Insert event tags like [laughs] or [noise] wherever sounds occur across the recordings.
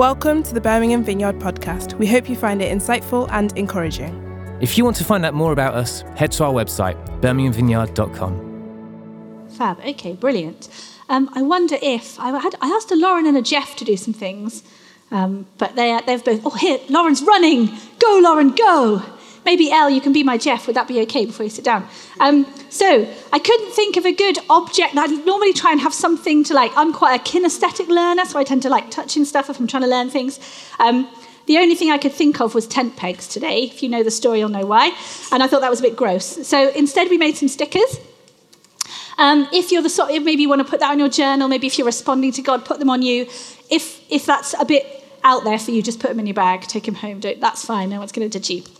Welcome to the Birmingham Vineyard podcast. We hope you find it insightful and encouraging. If you want to find out more about us, head to our website, birminghamvineyard.com. Fab. Okay, brilliant. Um, I wonder if I had I asked a Lauren and a Jeff to do some things, um, but they they've both. Oh, here, Lauren's running. Go, Lauren, go. Maybe Elle, you can be my Jeff. Would that be okay before you sit down? Um, so I couldn't think of a good object. I normally try and have something to like. I'm quite a kinesthetic learner, so I tend to like touching stuff if I'm trying to learn things. Um, the only thing I could think of was tent pegs today. If you know the story, you'll know why. And I thought that was a bit gross. So instead, we made some stickers. Um, if you're the sort, of, maybe you want to put that on your journal. Maybe if you're responding to God, put them on you. If if that's a bit out there for you, just put them in your bag, take them home. Don't, that's fine. No one's going to judge you.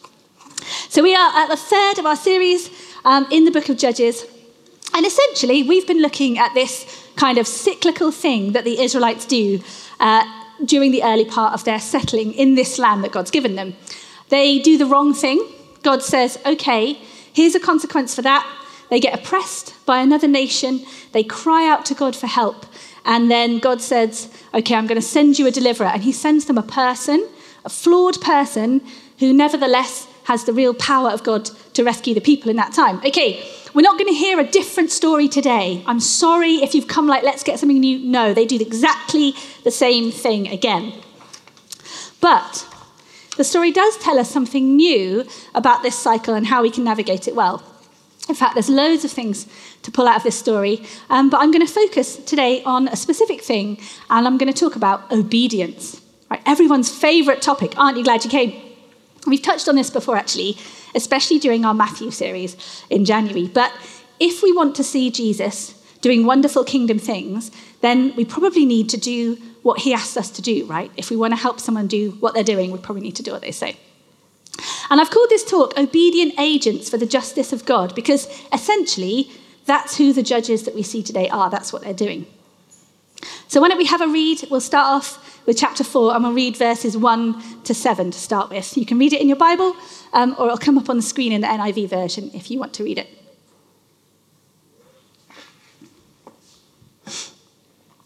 So we are at the third of our series um, in the book of Judges. And essentially, we've been looking at this kind of cyclical thing that the Israelites do uh, during the early part of their settling in this land that God's given them. They do the wrong thing. God says, okay, here's a consequence for that. They get oppressed by another nation. They cry out to God for help. And then God says, okay, I'm going to send you a deliverer. And he sends them a person, a flawed person, who nevertheless has the real power of God to rescue the people in that time. Okay, we're not going to hear a different story today. I'm sorry if you've come like, let's get something new. No, they do exactly the same thing again. But the story does tell us something new about this cycle and how we can navigate it well. In fact, there's loads of things to pull out of this story, um, but I'm going to focus today on a specific thing, and I'm going to talk about obedience. Right, everyone's favourite topic. Aren't you glad you came? We've touched on this before, actually, especially during our Matthew series in January. But if we want to see Jesus doing wonderful kingdom things, then we probably need to do what he asks us to do, right? If we want to help someone do what they're doing, we probably need to do what they say. And I've called this talk Obedient Agents for the Justice of God because essentially that's who the judges that we see today are. That's what they're doing. So, why don't we have a read? We'll start off with chapter 4 and we'll read verses 1 to 7 to start with. You can read it in your Bible um, or it'll come up on the screen in the NIV version if you want to read it.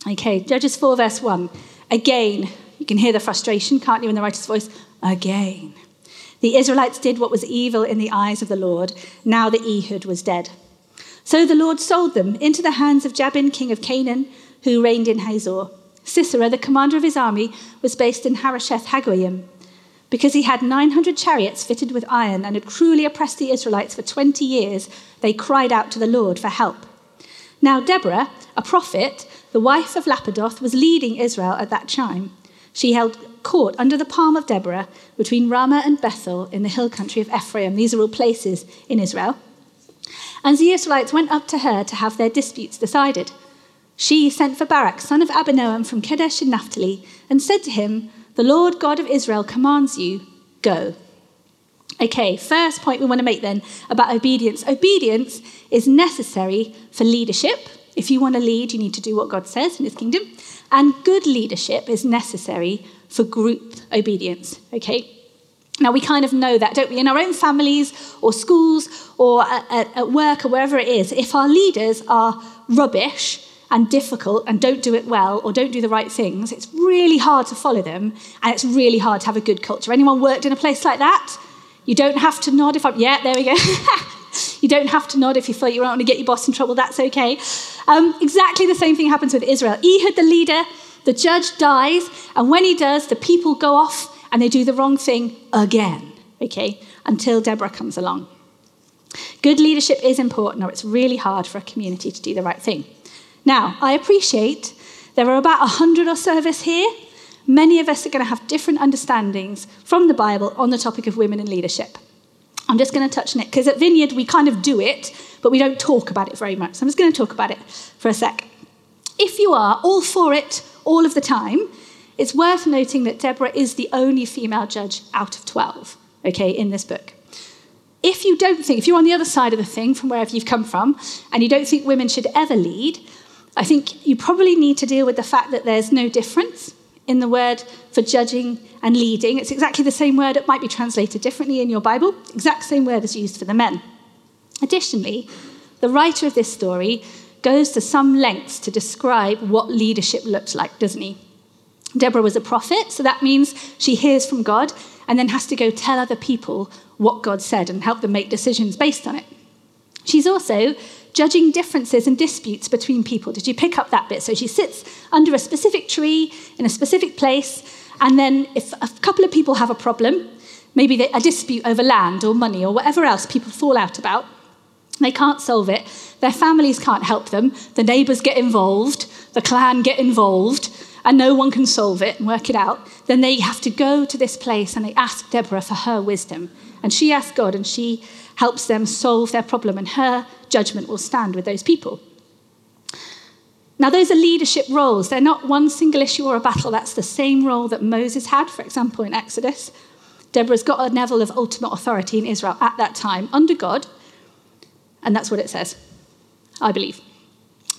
Okay, Judges 4, verse 1. Again, you can hear the frustration, can't you, in the writer's voice? Again. The Israelites did what was evil in the eyes of the Lord, now the Ehud was dead. So the Lord sold them into the hands of Jabin, king of Canaan who reigned in Hazor. Sisera, the commander of his army, was based in Harosheth Hagoyim. Because he had 900 chariots fitted with iron and had cruelly oppressed the Israelites for 20 years, they cried out to the Lord for help. Now, Deborah, a prophet, the wife of Lapidoth, was leading Israel at that time. She held court under the palm of Deborah between Ramah and Bethel in the hill country of Ephraim. These are all places in Israel. And the Israelites went up to her to have their disputes decided. She sent for Barak, son of Abinoam from Kadesh in Naphtali, and said to him, The Lord God of Israel commands you, go. Okay, first point we want to make then about obedience. Obedience is necessary for leadership. If you want to lead, you need to do what God says in his kingdom. And good leadership is necessary for group obedience. Okay? Now, we kind of know that, don't we? In our own families or schools or at, at work or wherever it is, if our leaders are rubbish, and difficult and don't do it well or don't do the right things, it's really hard to follow them and it's really hard to have a good culture. Anyone worked in a place like that? You don't have to nod if I'm, yeah, there we go. [laughs] you don't have to nod if you feel you don't want to get your boss in trouble, that's okay. Um, exactly the same thing happens with Israel. Ehud, the leader, the judge dies, and when he does, the people go off and they do the wrong thing again, okay, until Deborah comes along. Good leadership is important, or it's really hard for a community to do the right thing. Now, I appreciate there are about 100 or so of us here. Many of us are going to have different understandings from the Bible on the topic of women in leadership. I'm just going to touch on it because at Vineyard we kind of do it, but we don't talk about it very much. So I'm just going to talk about it for a sec. If you are all for it all of the time, it's worth noting that Deborah is the only female judge out of 12, okay, in this book. If you don't think, if you're on the other side of the thing from wherever you've come from, and you don't think women should ever lead, I think you probably need to deal with the fact that there's no difference in the word for judging and leading. It's exactly the same word, it might be translated differently in your Bible, exact same word is used for the men. Additionally, the writer of this story goes to some lengths to describe what leadership looks like, doesn't he? Deborah was a prophet, so that means she hears from God and then has to go tell other people what God said and help them make decisions based on it. She's also judging differences and disputes between people. Did you pick up that bit? So she sits under a specific tree in a specific place, and then if a couple of people have a problem, maybe a dispute over land or money or whatever else people fall out about, they can't solve it, their families can't help them, the neighbours get involved, the clan get involved, and no one can solve it and work it out, then they have to go to this place and they ask Deborah for her wisdom. And she asks God and she helps them solve their problem, and her judgment will stand with those people. Now, those are leadership roles. They're not one single issue or a battle. That's the same role that Moses had, for example, in Exodus. Deborah's got a level of ultimate authority in Israel at that time under God, and that's what it says, I believe.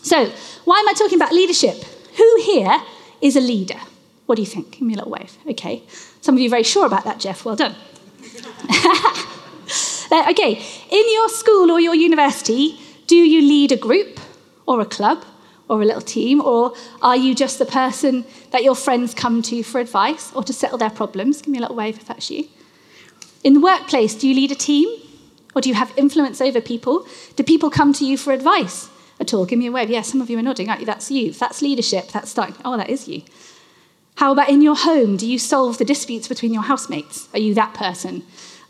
So, why am I talking about leadership? Who here is a leader? What do you think? Give me a little wave. Okay. Some of you are very sure about that, Jeff. Well done. [laughs] uh, okay. In your school or your university, do you lead a group or a club or a little team? Or are you just the person that your friends come to for advice or to settle their problems? Give me a little wave if that's you. In the workplace, do you lead a team? Or do you have influence over people? Do people come to you for advice? at all? Give me a wave. Yeah, some of you are nodding, aren't you? That's you. That's leadership. That's starting. Oh, that is you. How about in your home? Do you solve the disputes between your housemates? Are you that person?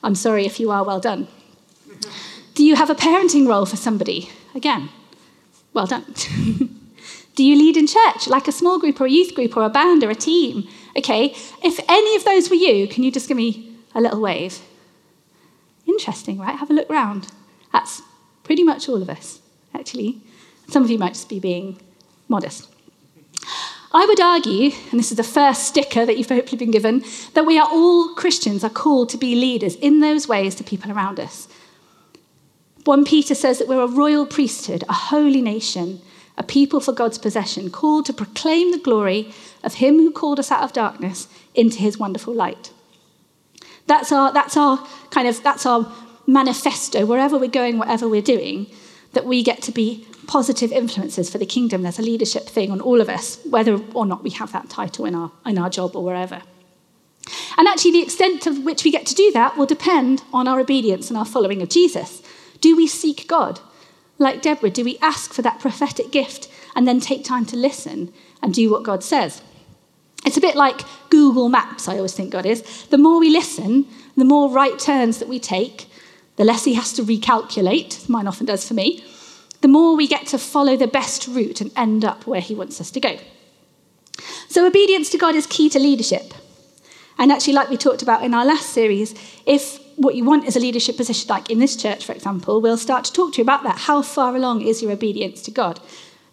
I'm sorry if you are, well done. Do you have a parenting role for somebody? Again, well done. [laughs] Do you lead in church, like a small group or a youth group or a band or a team? Okay, if any of those were you, can you just give me a little wave? Interesting, right? Have a look round. That's pretty much all of us, actually. Some of you might just be being modest. I would argue, and this is the first sticker that you've hopefully been given, that we are all Christians are called to be leaders in those ways to people around us. 1 Peter says that we're a royal priesthood, a holy nation, a people for God's possession, called to proclaim the glory of Him who called us out of darkness into His wonderful light. That's our, that's our kind of that's our manifesto, wherever we're going, whatever we're doing, that we get to be positive influences for the kingdom. There's a leadership thing on all of us, whether or not we have that title in our, in our job or wherever. And actually, the extent to which we get to do that will depend on our obedience and our following of Jesus. Do we seek God? Like Deborah, do we ask for that prophetic gift and then take time to listen and do what God says? It's a bit like Google Maps, I always think God is. The more we listen, the more right turns that we take, the less He has to recalculate, mine often does for me, the more we get to follow the best route and end up where He wants us to go. So, obedience to God is key to leadership. And actually, like we talked about in our last series, if what you want is a leadership position, like in this church, for example, we'll start to talk to you about that. How far along is your obedience to God?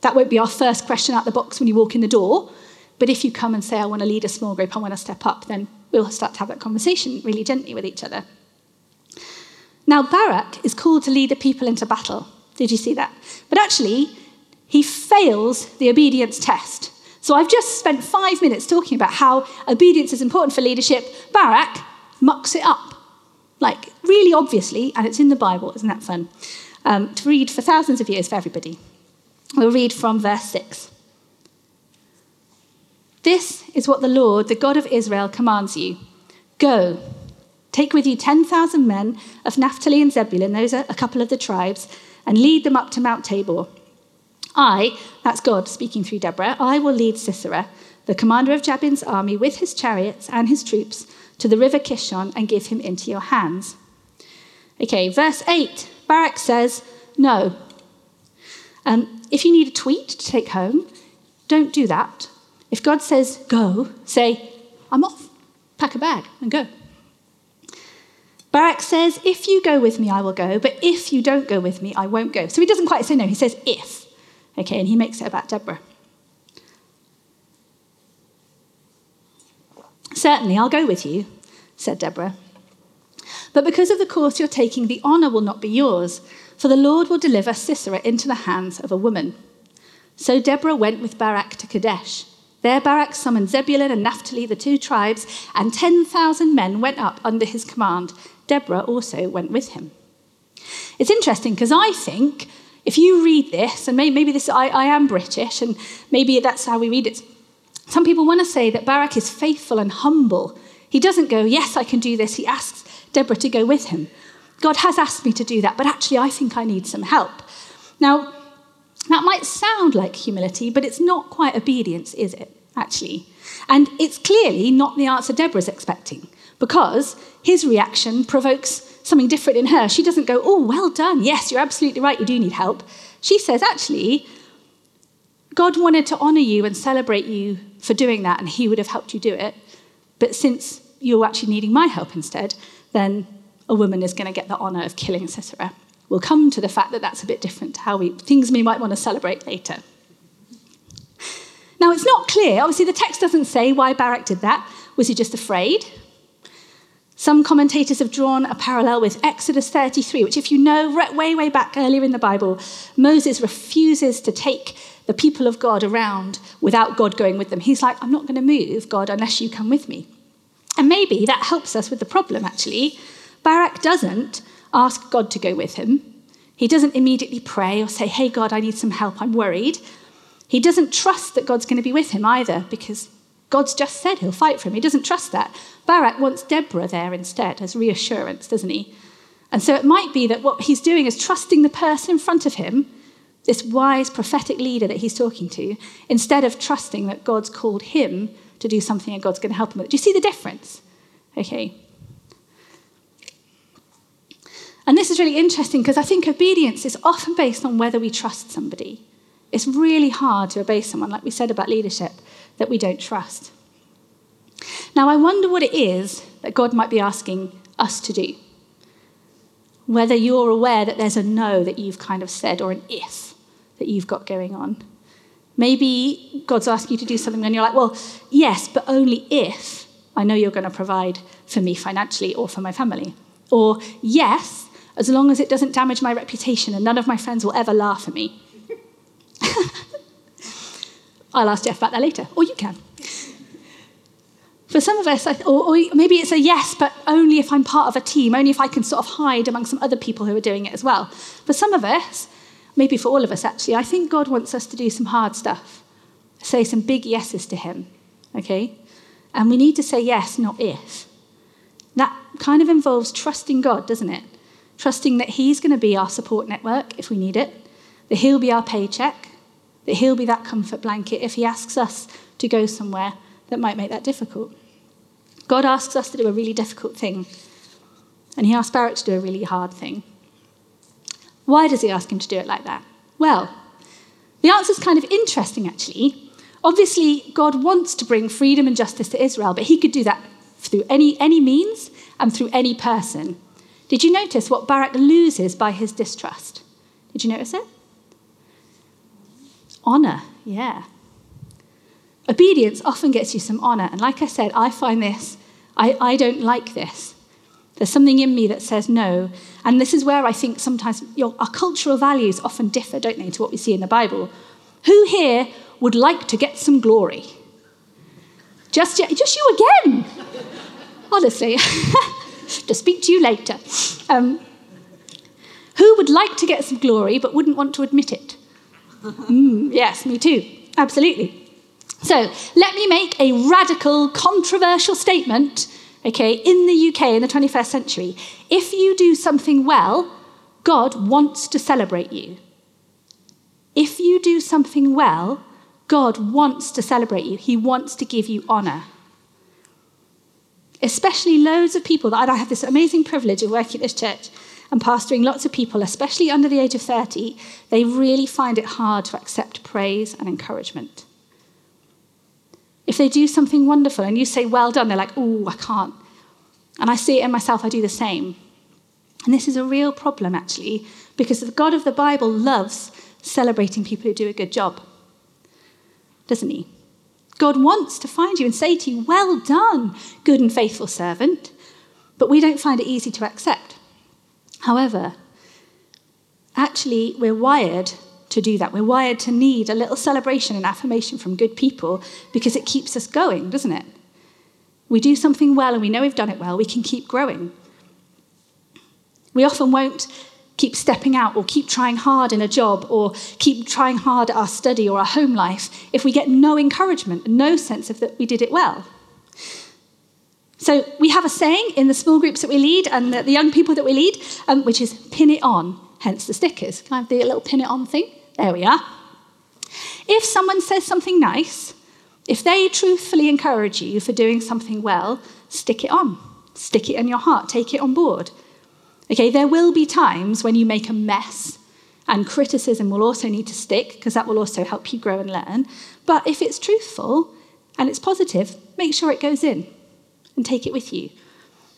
That won't be our first question out the box when you walk in the door. But if you come and say, I want to lead a small group, I want to step up, then we'll start to have that conversation really gently with each other. Now, Barak is called to lead the people into battle. Did you see that? But actually, he fails the obedience test. So I've just spent five minutes talking about how obedience is important for leadership. Barak mucks it up, like really obviously, and it's in the Bible. Isn't that fun? Um, to read for thousands of years for everybody. We'll read from verse 6. This is what the Lord, the God of Israel, commands you Go, take with you 10,000 men of Naphtali and Zebulun, those are a couple of the tribes and lead them up to Mount Tabor. I, that's God speaking through Deborah, I will lead Sisera, the commander of Jabin's army, with his chariots and his troops to the river Kishon and give him into your hands. Okay, verse 8 Barak says, No. Um, if you need a tweet to take home, don't do that. If God says go, say, I'm off, pack a bag and go. Barak says, If you go with me, I will go, but if you don't go with me, I won't go. So he doesn't quite say no, he says if. Okay, and he makes it about Deborah. Certainly, I'll go with you, said Deborah. But because of the course you're taking, the honour will not be yours, for the Lord will deliver Sisera into the hands of a woman. So Deborah went with Barak to Kadesh. There Barak summoned Zebulun and Naphtali, the two tribes, and 10,000 men went up under his command Deborah also went with him. It's interesting because I think if you read this, and maybe, this, I, I am British, and maybe that's how we read it Some people want to say that Barak is faithful and humble. He doesn't go, Yes, I can do this. He asks Deborah to go with him. God has asked me to do that, but actually, I think I need some help. Now, that might sound like humility, but it's not quite obedience, is it, actually? And it's clearly not the answer Deborah's expecting, because his reaction provokes something different in her. She doesn't go, Oh, well done. Yes, you're absolutely right. You do need help. She says, Actually, God wanted to honor you and celebrate you for doing that, and he would have helped you do it. But since you're actually needing my help instead, then a woman is going to get the honor of killing Sisera. We'll come to the fact that that's a bit different to how we, things we might want to celebrate later. Now, it's not clear. Obviously, the text doesn't say why Barak did that. Was he just afraid? Some commentators have drawn a parallel with Exodus 33, which, if you know, way, way back earlier in the Bible, Moses refuses to take the people of God around without God going with them. He's like, I'm not going to move, God, unless you come with me. And maybe that helps us with the problem, actually. Barak doesn't ask God to go with him. He doesn't immediately pray or say, Hey, God, I need some help, I'm worried. He doesn't trust that God's going to be with him either because God's just said he'll fight for him. He doesn't trust that. Barak wants Deborah there instead as reassurance, doesn't he? And so it might be that what he's doing is trusting the person in front of him, this wise prophetic leader that he's talking to, instead of trusting that God's called him to do something and God's going to help him with it. Do you see the difference? Okay. And this is really interesting because I think obedience is often based on whether we trust somebody. It's really hard to obey someone, like we said about leadership, that we don't trust. Now, I wonder what it is that God might be asking us to do. Whether you're aware that there's a no that you've kind of said or an if that you've got going on. Maybe God's asking you to do something and you're like, well, yes, but only if I know you're going to provide for me financially or for my family. Or yes, as long as it doesn't damage my reputation and none of my friends will ever laugh at me. [laughs] I'll ask Jeff about that later, or you can. For some of us, or, or, maybe it's a yes, but only if I'm part of a team, only if I can sort of hide among some other people who are doing it as well. For some of us, maybe for all of us actually, I think God wants us to do some hard stuff, say some big yeses to Him, okay? And we need to say yes, not if. That kind of involves trusting God, doesn't it? Trusting that He's going to be our support network if we need it, that He'll be our paycheck, that He'll be that comfort blanket if He asks us to go somewhere that might make that difficult. God asks us to do a really difficult thing, and He asks Barak to do a really hard thing. Why does He ask him to do it like that? Well, the answer is kind of interesting, actually. Obviously, God wants to bring freedom and justice to Israel, but He could do that through any, any means and through any person. Did you notice what Barak loses by his distrust? Did you notice it? Honor, yeah. Obedience often gets you some honor. And like I said, I find this, I, I don't like this. There's something in me that says no. And this is where I think sometimes your, our cultural values often differ, don't they, to what we see in the Bible. Who here would like to get some glory? Just, just you again. Honestly. [laughs] to speak to you later. Um, who would like to get some glory but wouldn't want to admit it? Mm, yes, me too. Absolutely. So let me make a radical, controversial statement, okay, in the UK in the 21st century. If you do something well, God wants to celebrate you. If you do something well, God wants to celebrate you. He wants to give you honor. Especially loads of people that I have this amazing privilege of working at this church and pastoring lots of people, especially under the age of 30, they really find it hard to accept praise and encouragement. If they do something wonderful and you say, well done, they're like, oh, I can't. And I see it in myself, I do the same. And this is a real problem, actually, because the God of the Bible loves celebrating people who do a good job, doesn't he? God wants to find you and say to you, Well done, good and faithful servant. But we don't find it easy to accept. However, actually, we're wired to do that. We're wired to need a little celebration and affirmation from good people because it keeps us going, doesn't it? We do something well and we know we've done it well, we can keep growing. We often won't keep stepping out or keep trying hard in a job or keep trying hard at our study or our home life if we get no encouragement, no sense of that we did it well. So we have a saying in the small groups that we lead and the, young people that we lead, um, which is pin it on, hence the stickers. Can I have the little pin it on thing? There we are. If someone says something nice, if they truthfully encourage you for doing something well, stick it on. Stick it in your heart. Take it on board. Okay, there will be times when you make a mess, and criticism will also need to stick because that will also help you grow and learn. But if it's truthful and it's positive, make sure it goes in and take it with you.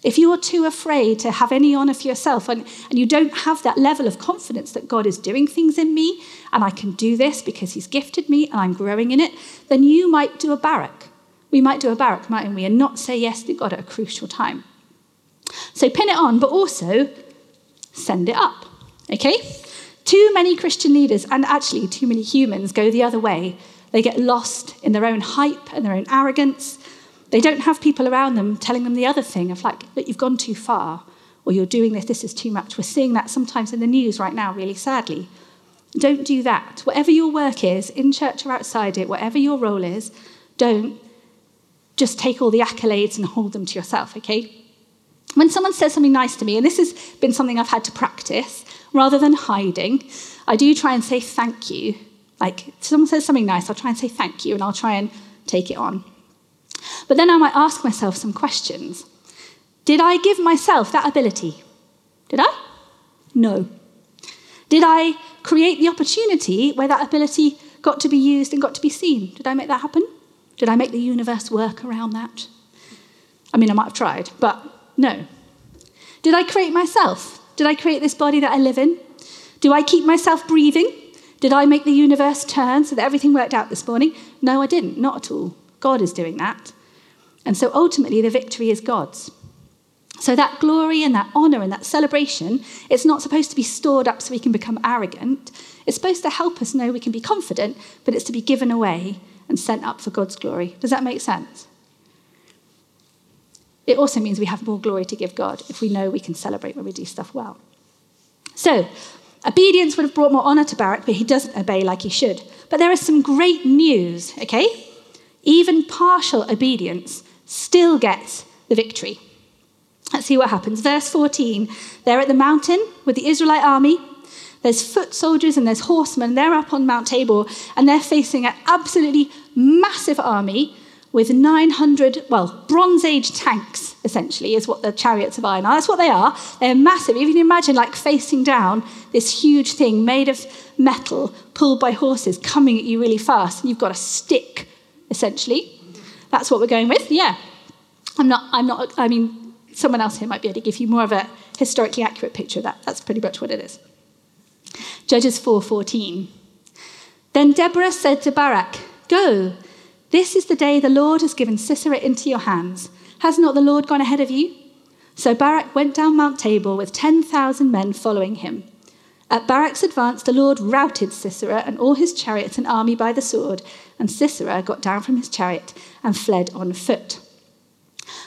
If you are too afraid to have any honour for yourself and, and you don't have that level of confidence that God is doing things in me and I can do this because He's gifted me and I'm growing in it, then you might do a Barak. We might do a Barak, mightn't we, and not say yes to God at a crucial time. So pin it on, but also send it up. Okay? Too many Christian leaders, and actually too many humans, go the other way. They get lost in their own hype and their own arrogance. They don't have people around them telling them the other thing of like, look, you've gone too far, or you're doing this, this is too much. We're seeing that sometimes in the news right now, really sadly. Don't do that. Whatever your work is, in church or outside it, whatever your role is, don't just take all the accolades and hold them to yourself, okay? When someone says something nice to me, and this has been something I've had to practice, rather than hiding, I do try and say thank you. Like, if someone says something nice, I'll try and say thank you, and I'll try and take it on. But then I might ask myself some questions. Did I give myself that ability? Did I? No. Did I create the opportunity where that ability got to be used and got to be seen? Did I make that happen? Did I make the universe work around that? I mean, I might have tried, but no. Did I create myself? Did I create this body that I live in? Do I keep myself breathing? Did I make the universe turn so that everything worked out this morning? No, I didn't, not at all. God is doing that. And so ultimately, the victory is God's. So that glory and that honor and that celebration, it's not supposed to be stored up so we can become arrogant. It's supposed to help us know we can be confident, but it's to be given away and sent up for God's glory. Does that make sense? It also means we have more glory to give God if we know we can celebrate when we do stuff well. So, obedience would have brought more honor to Barak, but he doesn't obey like he should. But there is some great news, okay? Even partial obedience still gets the victory. Let's see what happens. Verse 14 they're at the mountain with the Israelite army. There's foot soldiers and there's horsemen. They're up on Mount Tabor and they're facing an absolutely massive army with 900, well, Bronze Age tanks, essentially, is what the chariots of iron are. That's what they are. They're massive. You can imagine, like, facing down this huge thing made of metal, pulled by horses, coming at you really fast, you've got a stick, essentially. That's what we're going with, yeah. I'm not, I'm not, I mean, someone else here might be able to give you more of a historically accurate picture of that. That's pretty much what it is. Judges 4:14. Then Deborah said to Barak, "Go, this is the day the Lord has given Sisera into your hands. Has not the Lord gone ahead of you? So Barak went down Mount Tabor with 10,000 men following him. At Barak's advance, the Lord routed Sisera and all his chariots and army by the sword, and Sisera got down from his chariot and fled on foot.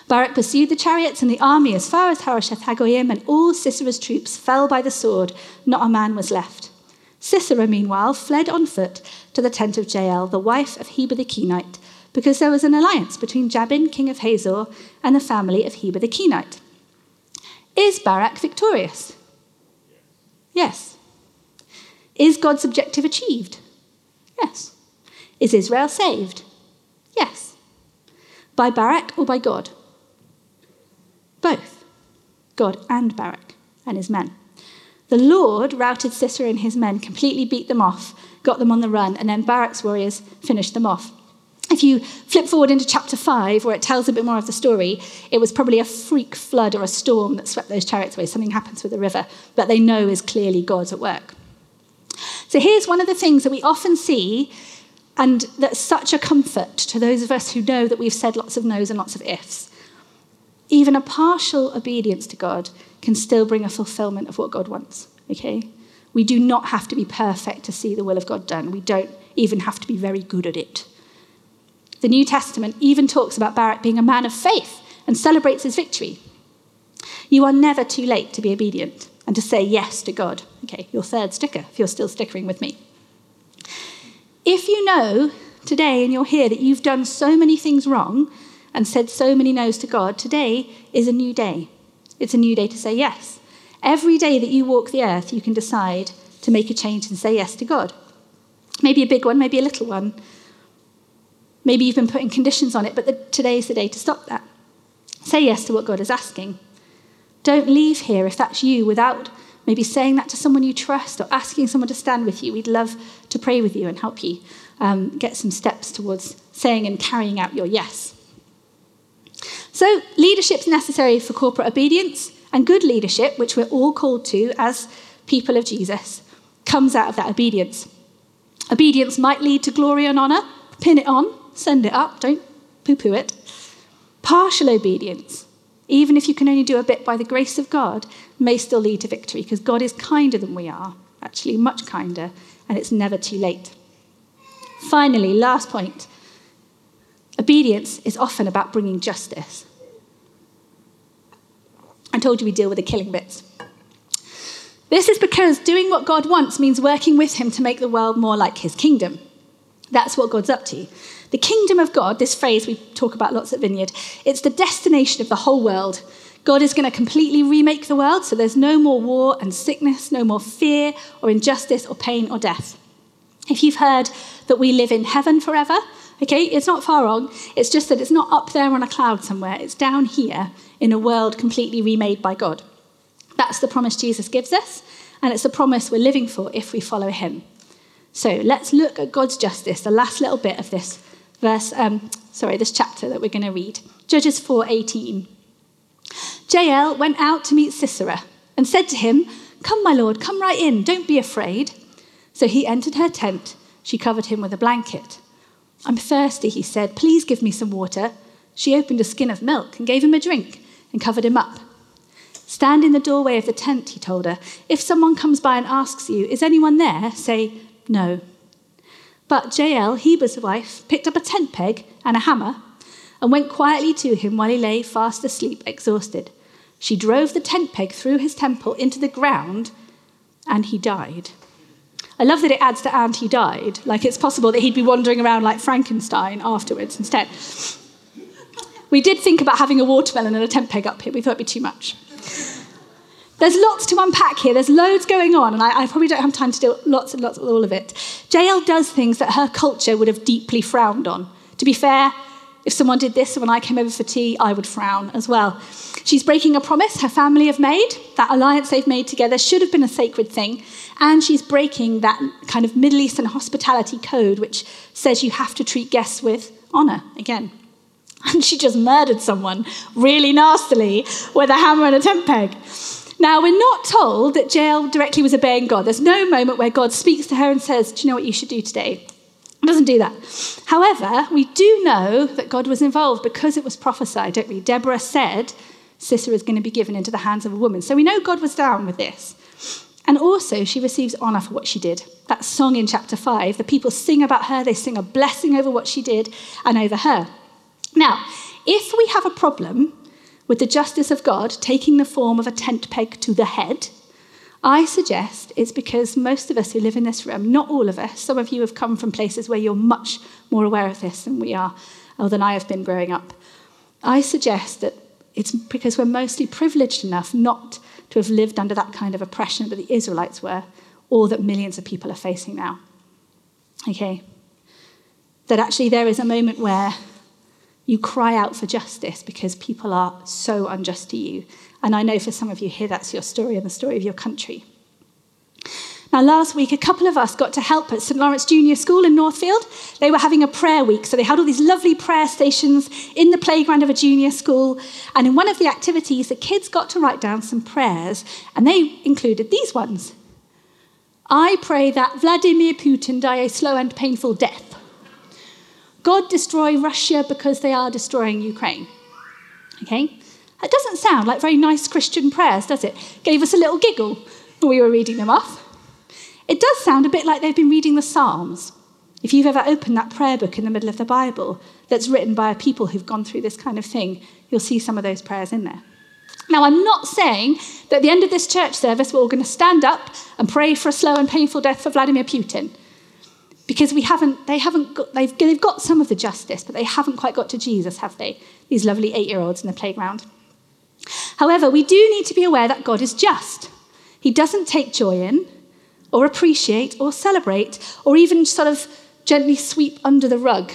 Barak pursued the chariots and the army as far as Harosheth Hagoyim, and all Sisera's troops fell by the sword. Not a man was left. Sisera, meanwhile, fled on foot to the tent of Jael, the wife of Heber the Kenite, because there was an alliance between Jabin, king of Hazor, and the family of Heber the Kenite. Is Barak victorious? Yes. Is God's objective achieved? Yes. Is Israel saved? Yes. By Barak or by God? Both. God and Barak and his men. The Lord routed Sisera and his men, completely beat them off, got them on the run, and then Barak's warriors finished them off. If you flip forward into chapter 5, where it tells a bit more of the story, it was probably a freak flood or a storm that swept those chariots away. Something happens with the river that they know is clearly God's at work. So here's one of the things that we often see, and that's such a comfort to those of us who know that we've said lots of no's and lots of ifs. Even a partial obedience to God can still bring a fulfillment of what God wants. Okay? We do not have to be perfect to see the will of God done. We don't even have to be very good at it. The New Testament even talks about Barak being a man of faith and celebrates his victory. You are never too late to be obedient. and to say yes to God. Okay, your third sticker, if you're still stickering with me. If you know today and you're here that you've done so many things wrong and said so many no's to God, today is a new day. It's a new day to say yes. Every day that you walk the earth, you can decide to make a change and say yes to God. Maybe a big one, maybe a little one. Maybe you've been putting conditions on it, but the, today's the day to stop that. Say yes to what God is asking. Don't leave here if that's you without maybe saying that to someone you trust or asking someone to stand with you. We'd love to pray with you and help you um, get some steps towards saying and carrying out your yes. So, leadership's necessary for corporate obedience, and good leadership, which we're all called to as people of Jesus, comes out of that obedience. Obedience might lead to glory and honour. Pin it on, send it up, don't poo poo it. Partial obedience, even if you can only do a bit by the grace of God, may still lead to victory because God is kinder than we are, actually, much kinder, and it's never too late. Finally, last point obedience is often about bringing justice. I told you we deal with the killing bits. This is because doing what God wants means working with Him to make the world more like His kingdom. That's what God's up to. The kingdom of God, this phrase we talk about lots at Vineyard, it's the destination of the whole world. God is going to completely remake the world so there's no more war and sickness, no more fear or injustice or pain or death. If you've heard that we live in heaven forever, okay, it's not far wrong. It's just that it's not up there on a cloud somewhere, it's down here in a world completely remade by God. That's the promise Jesus gives us, and it's a promise we're living for if we follow him. So let's look at God's justice, the last little bit of this verse, um, sorry, this chapter that we're going to read. Judges 4:18. Jael went out to meet Sisera and said to him, Come, my lord, come right in, don't be afraid. So he entered her tent. She covered him with a blanket. I'm thirsty, he said. Please give me some water. She opened a skin of milk and gave him a drink and covered him up. Stand in the doorway of the tent, he told her. If someone comes by and asks you, Is anyone there? say, No. But Jael, Heber's wife, picked up a tent peg and a hammer and went quietly to him while he lay fast asleep, exhausted. She drove the tent peg through his temple into the ground, and he died. I love that it adds to and he died, like it's possible that he'd be wandering around like Frankenstein afterwards instead. We did think about having a watermelon and a tent peg up here, we thought it'd be too much. There's lots to unpack here. There's loads going on, and I, I, probably don't have time to do lots and lots of all of it. Jael does things that her culture would have deeply frowned on. To be fair, if someone did this when I came over for tea, I would frown as well. She's breaking a promise her family have made. That alliance they've made together should have been a sacred thing. And she's breaking that kind of Middle Eastern hospitality code, which says you have to treat guests with honour again. And she just murdered someone really nastily with a hammer and a tent peg. Now, we're not told that Jael directly was obeying God. There's no moment where God speaks to her and says, Do you know what you should do today? It doesn't do that. However, we do know that God was involved because it was prophesied, don't we? Deborah said Sisera is going to be given into the hands of a woman. So we know God was down with this. And also, she receives honor for what she did. That song in chapter 5, the people sing about her, they sing a blessing over what she did and over her. Now, if we have a problem with the justice of God taking the form of a tent peg to the head, I suggest it's because most of us who live in this room, not all of us, some of you have come from places where you're much more aware of this than we are, or than I have been growing up. I suggest that it's because we're mostly privileged enough not to have lived under that kind of oppression that the Israelites were, or that millions of people are facing now. Okay? That actually there is a moment where you cry out for justice because people are so unjust to you. And I know for some of you here that's your story and the story of your country. Now, last week, a couple of us got to help at St. Lawrence Junior School in Northfield. They were having a prayer week, so they had all these lovely prayer stations in the playground of a junior school. And in one of the activities, the kids got to write down some prayers, and they included these ones I pray that Vladimir Putin die a slow and painful death. God destroy Russia because they are destroying Ukraine. Okay? That doesn't sound like very nice Christian prayers, does it? Gave us a little giggle when we were reading them off. It does sound a bit like they've been reading the Psalms. If you've ever opened that prayer book in the middle of the Bible that's written by a people who've gone through this kind of thing, you'll see some of those prayers in there. Now, I'm not saying that at the end of this church service, we're all going to stand up and pray for a slow and painful death for Vladimir Putin. Because we haven't, they haven't got, they've, they've got some of the justice, but they haven't quite got to Jesus, have they? These lovely eight year olds in the playground. However, we do need to be aware that God is just. He doesn't take joy in, or appreciate, or celebrate, or even sort of gently sweep under the rug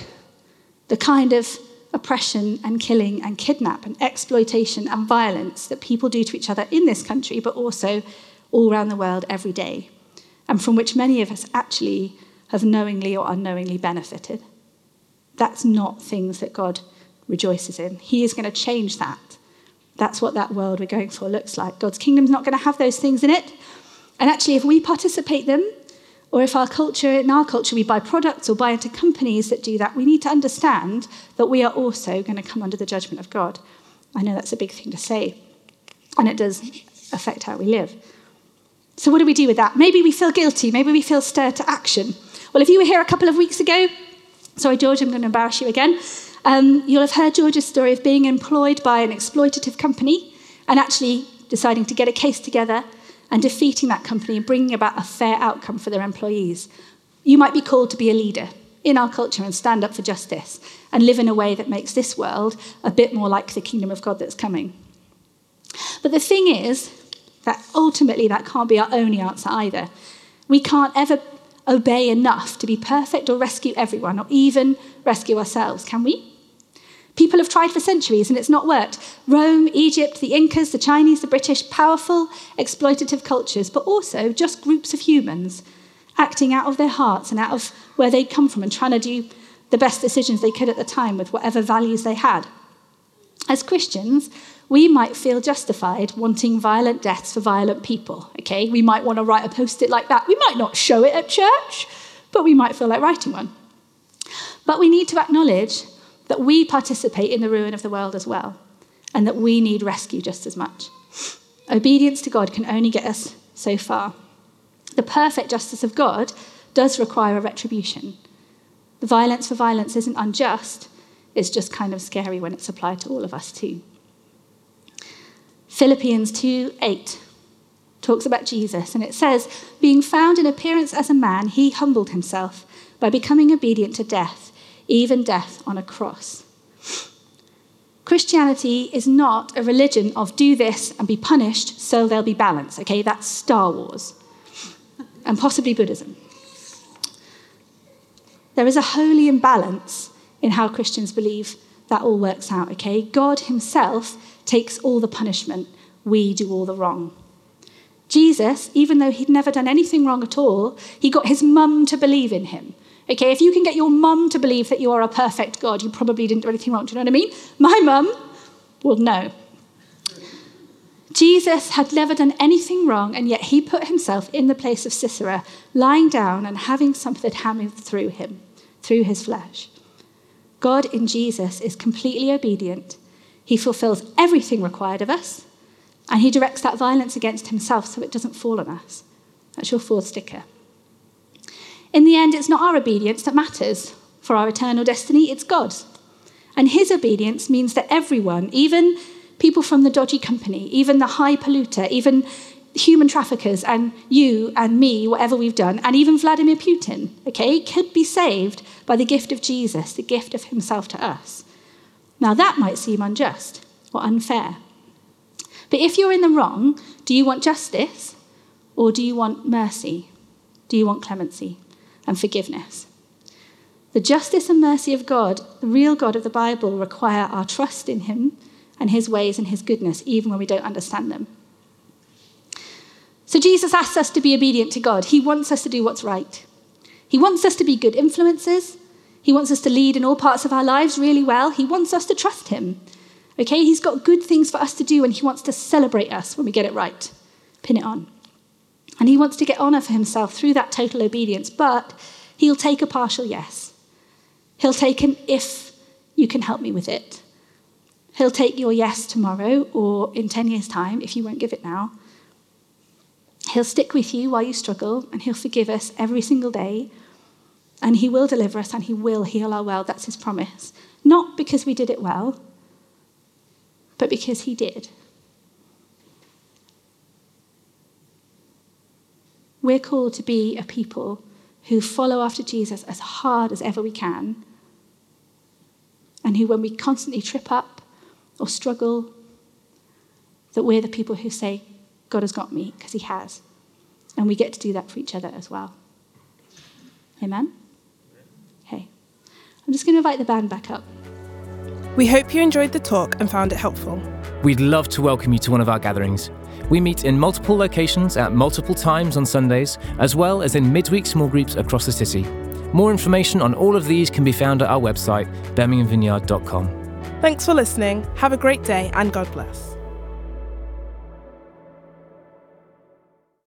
the kind of oppression and killing and kidnap and exploitation and violence that people do to each other in this country, but also all around the world every day, and from which many of us actually have knowingly or unknowingly benefited. That's not things that God rejoices in. He is going to change that. That's what that world we're going for looks like. God's kingdom's not going to have those things in it. And actually, if we participate them, or if our culture, in our culture, we buy products or buy into companies that do that, we need to understand that we are also going to come under the judgment of God. I know that's a big thing to say, and it does affect how we live. So, what do we do with that? Maybe we feel guilty, maybe we feel stirred to action. Well, if you were here a couple of weeks ago, sorry, George, I'm going to embarrass you again. Um, you'll have heard George's story of being employed by an exploitative company and actually deciding to get a case together and defeating that company and bringing about a fair outcome for their employees. You might be called to be a leader in our culture and stand up for justice and live in a way that makes this world a bit more like the kingdom of God that's coming. But the thing is that ultimately that can't be our only answer either. We can't ever obey enough to be perfect or rescue everyone or even rescue ourselves, can we? People have tried for centuries and it's not worked. Rome, Egypt, the Incas, the Chinese, the British, powerful, exploitative cultures, but also just groups of humans acting out of their hearts and out of where they'd come from and trying to do the best decisions they could at the time with whatever values they had. As Christians, we might feel justified wanting violent deaths for violent people, okay? We might want to write a post it like that. We might not show it at church, but we might feel like writing one. But we need to acknowledge that we participate in the ruin of the world as well, and that we need rescue just as much. Obedience to God can only get us so far. The perfect justice of God does require a retribution. The violence for violence isn't unjust, it's just kind of scary when it's applied to all of us too. Philippians 2 8 talks about Jesus, and it says, Being found in appearance as a man, he humbled himself by becoming obedient to death even death on a cross. Christianity is not a religion of do this and be punished so there'll be balance. Okay, that's Star Wars and possibly Buddhism. There is a holy imbalance in how Christians believe that all works out. Okay, God Himself takes all the punishment, we do all the wrong. Jesus, even though he'd never done anything wrong at all, he got his mum to believe in him. Okay, if you can get your mum to believe that you are a perfect God, you probably didn't do anything wrong. Do you know what I mean? My mum will know. Jesus had never done anything wrong, and yet he put himself in the place of Sisera, lying down and having something hammered through him, through his flesh. God in Jesus is completely obedient. He fulfills everything required of us, and he directs that violence against himself so it doesn't fall on us. That's your fourth sticker. In the end, it's not our obedience that matters for our eternal destiny, it's God's. And his obedience means that everyone, even people from the dodgy company, even the high polluter, even human traffickers, and you and me, whatever we've done, and even Vladimir Putin, okay, could be saved by the gift of Jesus, the gift of himself to us. Now, that might seem unjust or unfair. But if you're in the wrong, do you want justice or do you want mercy? Do you want clemency? and forgiveness. The justice and mercy of God, the real God of the Bible, require our trust in Him and His ways and His goodness, even when we don't understand them. So Jesus asks us to be obedient to God. He wants us to do what's right. He wants us to be good influences. He wants us to lead in all parts of our lives really well. He wants us to trust Him. Okay, He's got good things for us to do, and He wants to celebrate us when we get it right. Pin it on. And he wants to get honour for himself through that total obedience, but he'll take a partial yes. He'll take an if you can help me with it. He'll take your yes tomorrow or in 10 years' time if you won't give it now. He'll stick with you while you struggle, and He'll forgive us every single day. And He will deliver us, and He will heal our world. That's His promise. Not because we did it well, but because He did. We're called to be a people who follow after Jesus as hard as ever we can, and who, when we constantly trip up or struggle, that we're the people who say, God has got me, because He has. And we get to do that for each other as well. Amen? Okay. I'm just going to invite the band back up. We hope you enjoyed the talk and found it helpful. We'd love to welcome you to one of our gatherings. We meet in multiple locations at multiple times on Sundays, as well as in midweek small groups across the city. More information on all of these can be found at our website, birminghamvineyard.com. Thanks for listening. Have a great day and God bless.